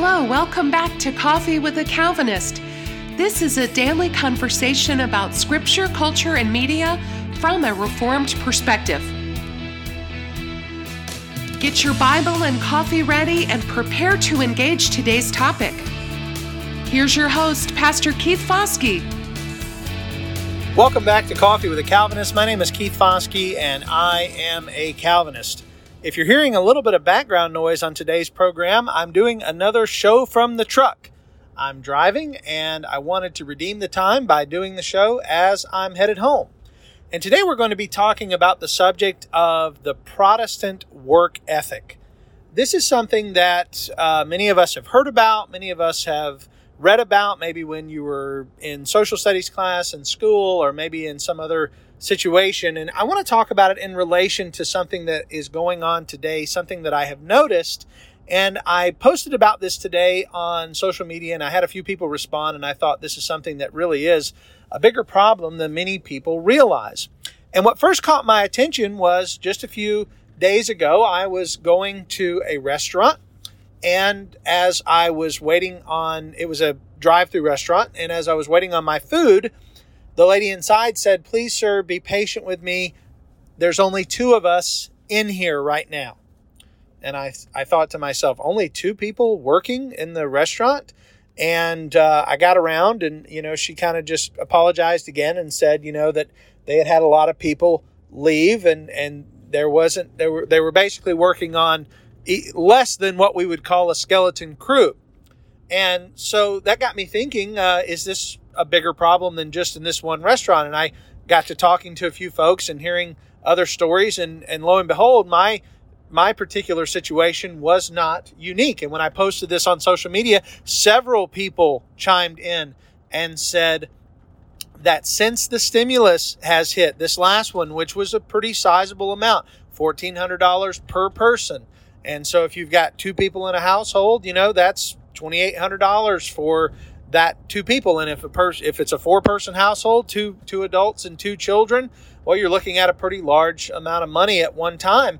Hello, welcome back to Coffee with a Calvinist. This is a daily conversation about scripture, culture, and media from a Reformed perspective. Get your Bible and coffee ready and prepare to engage today's topic. Here's your host, Pastor Keith Foskey. Welcome back to Coffee with a Calvinist. My name is Keith Foskey, and I am a Calvinist. If you're hearing a little bit of background noise on today's program, I'm doing another show from the truck. I'm driving, and I wanted to redeem the time by doing the show as I'm headed home. And today we're going to be talking about the subject of the Protestant work ethic. This is something that uh, many of us have heard about, many of us have read about, maybe when you were in social studies class in school, or maybe in some other situation. And I want to talk about it in relation to something that is going on today, something that I have noticed. And I posted about this today on social media, and I had a few people respond, and I thought this is something that really is a bigger problem than many people realize. And what first caught my attention was just a few days ago, I was going to a restaurant. And as I was waiting on, it was a drive through restaurant, and as I was waiting on my food, the lady inside said, Please, sir, be patient with me. There's only two of us in here right now. And I, I thought to myself, only two people working in the restaurant? And uh, I got around, and, you know, she kind of just apologized again and said, you know, that they had had a lot of people leave and, and there wasn't, they were, they were basically working on less than what we would call a skeleton crew. And so that got me thinking, uh, is this a bigger problem than just in this one restaurant. And I got to talking to a few folks and hearing other stories, and and lo and behold, my my particular situation was not unique. And when I posted this on social media, several people chimed in and said that since the stimulus has hit, this last one, which was a pretty sizable amount, $1,400 per person. And so if you've got two people in a household, you know, that's $2,800 for that two people. And if a person if it's a four person household two two adults and two children well you're looking at a pretty large amount of money at one time.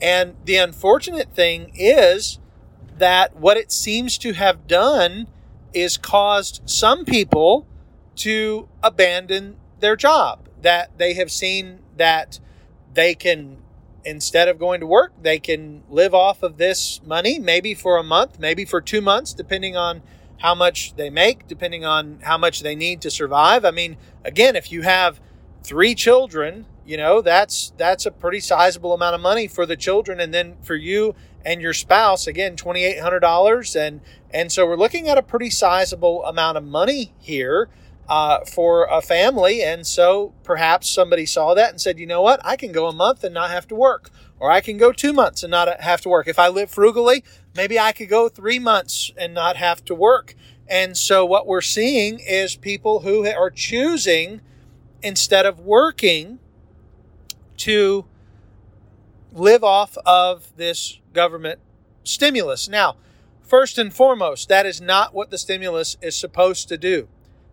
And the unfortunate thing is that what it seems to have done is caused some people to abandon their job that they have seen that they can instead of going to work they can live off of this money maybe for a month maybe for 2 months depending on how much they make, depending on how much they need to survive. I mean, again, if you have three children, you know that's that's a pretty sizable amount of money for the children, and then for you and your spouse, again, twenty eight hundred dollars, and and so we're looking at a pretty sizable amount of money here. Uh, for a family. And so perhaps somebody saw that and said, you know what, I can go a month and not have to work, or I can go two months and not have to work. If I live frugally, maybe I could go three months and not have to work. And so what we're seeing is people who are choosing, instead of working, to live off of this government stimulus. Now, first and foremost, that is not what the stimulus is supposed to do.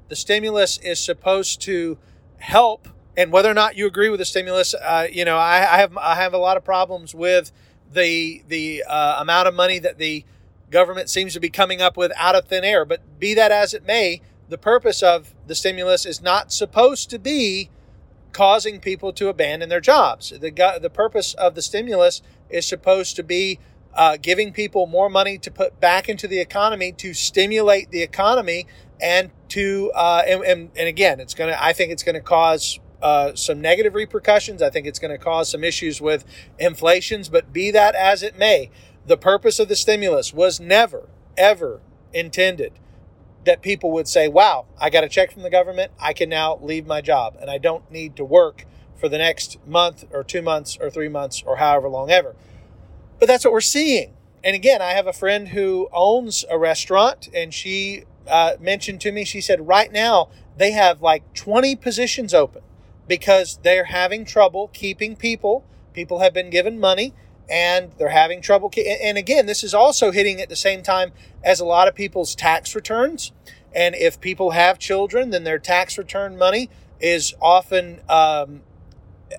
The stimulus is supposed to help, and whether or not you agree with the stimulus, uh, you know, I, I have I have a lot of problems with the the uh, amount of money that the government seems to be coming up with out of thin air. But be that as it may, the purpose of the stimulus is not supposed to be causing people to abandon their jobs. The the purpose of the stimulus is supposed to be uh, giving people more money to put back into the economy to stimulate the economy and to uh, and, and, and again, it's gonna. I think it's going to cause uh, some negative repercussions. I think it's going to cause some issues with inflations, but be that as it may, the purpose of the stimulus was never, ever intended that people would say, wow, I got a check from the government. I can now leave my job and I don't need to work for the next month or two months or three months or however long ever. But that's what we're seeing. And again, I have a friend who owns a restaurant and she uh, mentioned to me, she said, right now they have like 20 positions open because they're having trouble keeping people. People have been given money and they're having trouble. And again, this is also hitting at the same time as a lot of people's tax returns. And if people have children, then their tax return money is often um,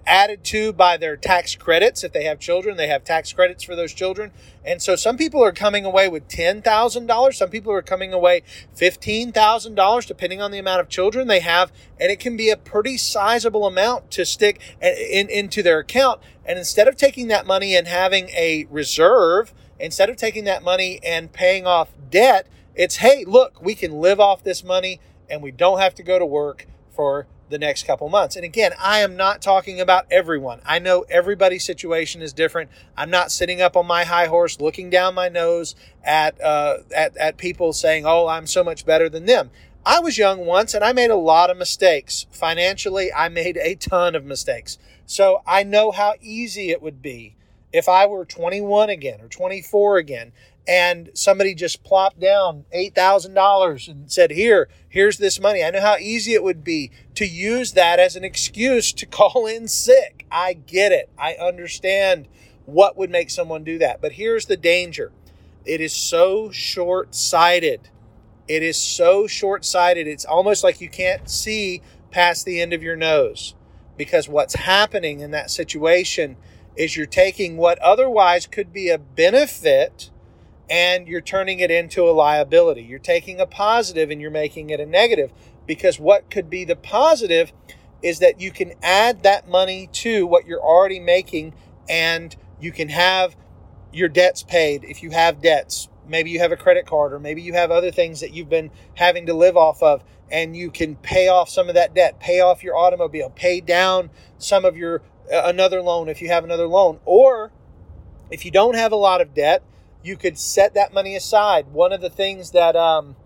added to by their tax credits. If they have children, they have tax credits for those children. And so some people are coming away with $10,000. Some people are coming away $15,000, depending on the amount of children they have. And it can be a pretty sizable amount to stick in, into their account. And instead of taking that money and having a reserve, instead of taking that money and paying off debt, it's, hey, look, we can live off this money and we don't have to go to work for the next couple months. And again, I am not talking about everyone. I know everybody's situation is different. I'm not sitting up on my high horse looking down my nose at uh, at at people saying, "Oh, I'm so much better than them." I was young once and I made a lot of mistakes. Financially, I made a ton of mistakes. So I know how easy it would be if I were 21 again or 24 again and somebody just plopped down $8,000 and said, Here, here's this money. I know how easy it would be to use that as an excuse to call in sick. I get it. I understand what would make someone do that. But here's the danger it is so short sighted. It is so short sighted. It's almost like you can't see past the end of your nose because what's happening in that situation is you're taking what otherwise could be a benefit and you're turning it into a liability. You're taking a positive and you're making it a negative because what could be the positive is that you can add that money to what you're already making and you can have your debts paid if you have debts. Maybe you have a credit card or maybe you have other things that you've been having to live off of and you can pay off some of that debt, pay off your automobile, pay down some of your uh, another loan if you have another loan or if you don't have a lot of debt, you could set that money aside. One of the things that um,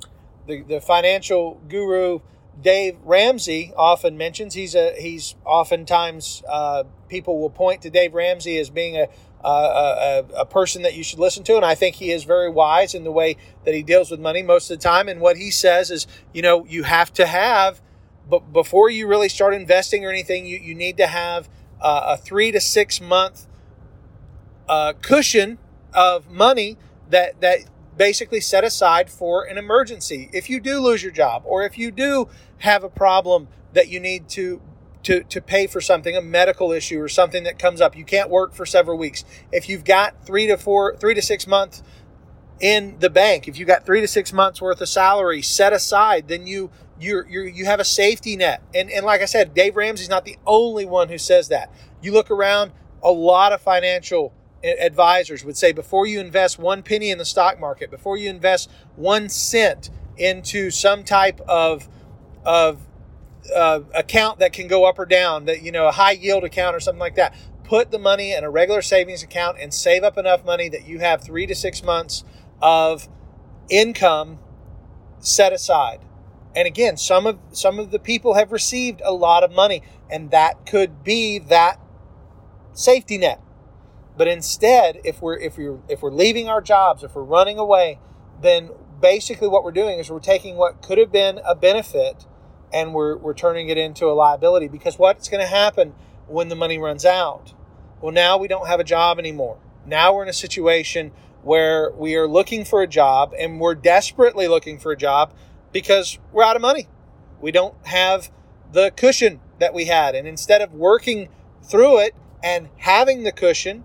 the, the financial guru Dave Ramsey often mentions, he's a he's oftentimes uh, people will point to Dave Ramsey as being a, a, a, person that you should listen to, and I think he is very wise in the way that he deals with money most of the time. And what he says is, you know, you have to have, but before you really start investing or anything, you you need to have uh, a three to six month uh, cushion of money that that basically set aside for an emergency. If you do lose your job or if you do have a problem that you need to to, to pay for something, a medical issue or something that comes up, you can't work for several weeks. If you've got three to four, three to six months in the bank, if you got three to six months worth of salary set aside, then you you you you have a safety net. And and like I said, Dave Ramsey's not the only one who says that. You look around, a lot of financial advisors would say before you invest one penny in the stock market, before you invest one cent into some type of of uh, account that can go up or down, that you know a high yield account or something like that, put the money in a regular savings account and save up enough money that you have three to six months of income set aside. And again, some of some of the people have received a lot of money, and that could be that safety net but instead, if we're if we're if we're leaving our jobs, if we're running away, then basically what we're doing is we're taking what could have been a benefit and we're we're turning it into a liability because what's going to happen when the money runs out? Well, now we don't have a job anymore. Now we're in a situation where we are looking for a job and we're desperately looking for a job because we're out of money. We don't have the cushion that we had. And instead of working through it and having the cushion,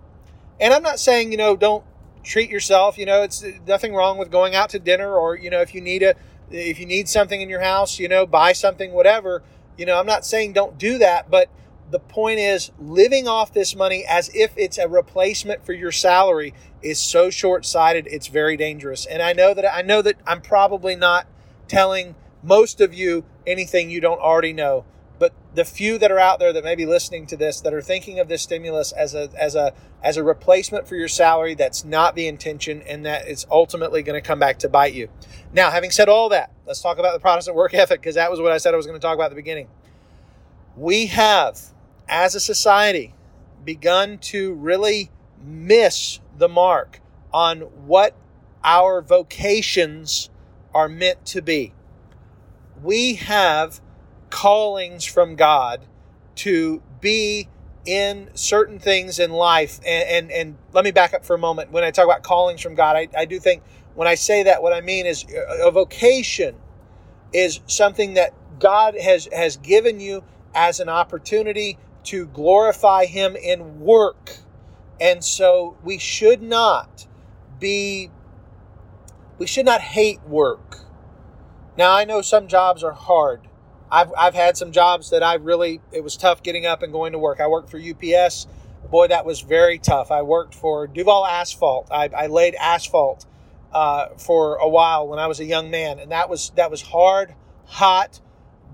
and I'm not saying, you know, don't treat yourself. You know, it's nothing wrong with going out to dinner or, you know, if you need a, if you need something in your house, you know, buy something, whatever. You know, I'm not saying don't do that, but the point is living off this money as if it's a replacement for your salary is so short-sighted it's very dangerous and i know that i know that i'm probably not telling most of you anything you don't already know but the few that are out there that may be listening to this that are thinking of this stimulus as a as a as a replacement for your salary that's not the intention and that it's ultimately going to come back to bite you. Now having said all that let's talk about the protestant work ethic because that was what i said i was going to talk about at the beginning. We have as a society begun to really miss the mark on what our vocations are meant to be. We have callings from God to be in certain things in life. And, and, and, let me back up for a moment. When I talk about callings from God, I, I do think when I say that, what I mean is a vocation is something that God has, has given you as an opportunity to glorify Him in work. And so we should not be, we should not hate work. Now, I know some jobs are hard. I've, I've had some jobs that I really, it was tough getting up and going to work. I worked for UPS. Boy, that was very tough. I worked for Duval Asphalt. I, I laid asphalt uh, for a while when I was a young man, and that was that was hard, hot,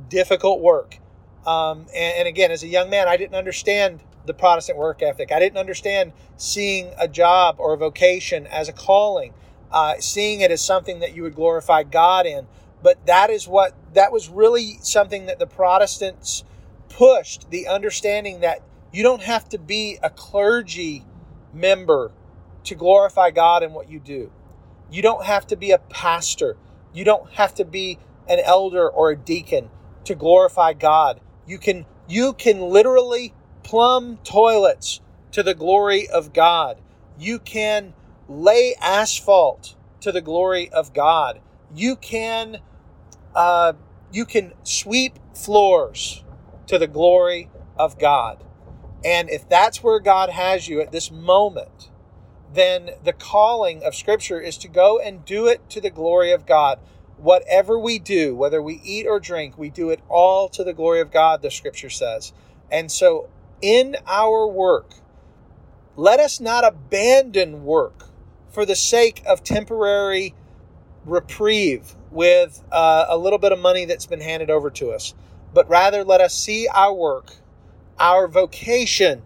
difficult work. Um, and, and again, as a young man, I didn't understand the Protestant work ethic. I didn't understand seeing a job or a vocation as a calling, uh, seeing it as something that you would glorify God in. But that is what that was really something that the Protestants pushed the understanding that you don't have to be a clergy member to glorify God in what you do. You don't have to be a pastor. You don't have to be an elder or a deacon to glorify God. You can you can literally plumb toilets to the glory of God. You can lay asphalt to the glory of God. You can uh, you can sweep floors to the glory of God. And if that's where God has you at this moment, then the calling of Scripture is to go and do it to the glory of God. Whatever we do, whether we eat or drink, we do it all to the glory of God, the Scripture says. And so, in our work, let us not abandon work for the sake of temporary reprieve with uh, a little bit of money that's been handed over to us, but rather let us see our work, our vocation,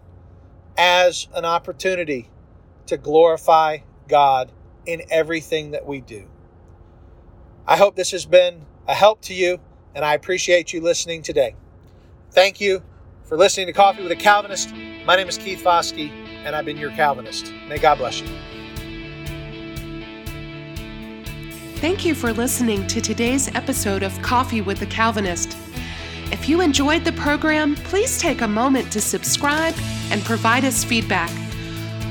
as an opportunity to glorify God in everything that we do. I hope this has been a help to you, and I appreciate you listening today. Thank you for listening to Coffee with a Calvinist. My name is Keith Foskey, and I've been your Calvinist. May God bless you. Thank you for listening to today's episode of Coffee with the Calvinist. If you enjoyed the program, please take a moment to subscribe and provide us feedback.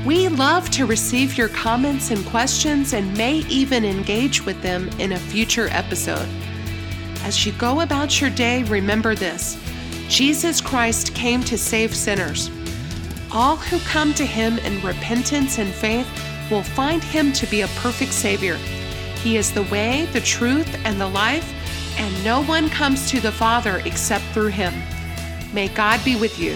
We love to receive your comments and questions and may even engage with them in a future episode. As you go about your day, remember this Jesus Christ came to save sinners. All who come to him in repentance and faith will find him to be a perfect Savior. He is the way, the truth, and the life, and no one comes to the Father except through him. May God be with you.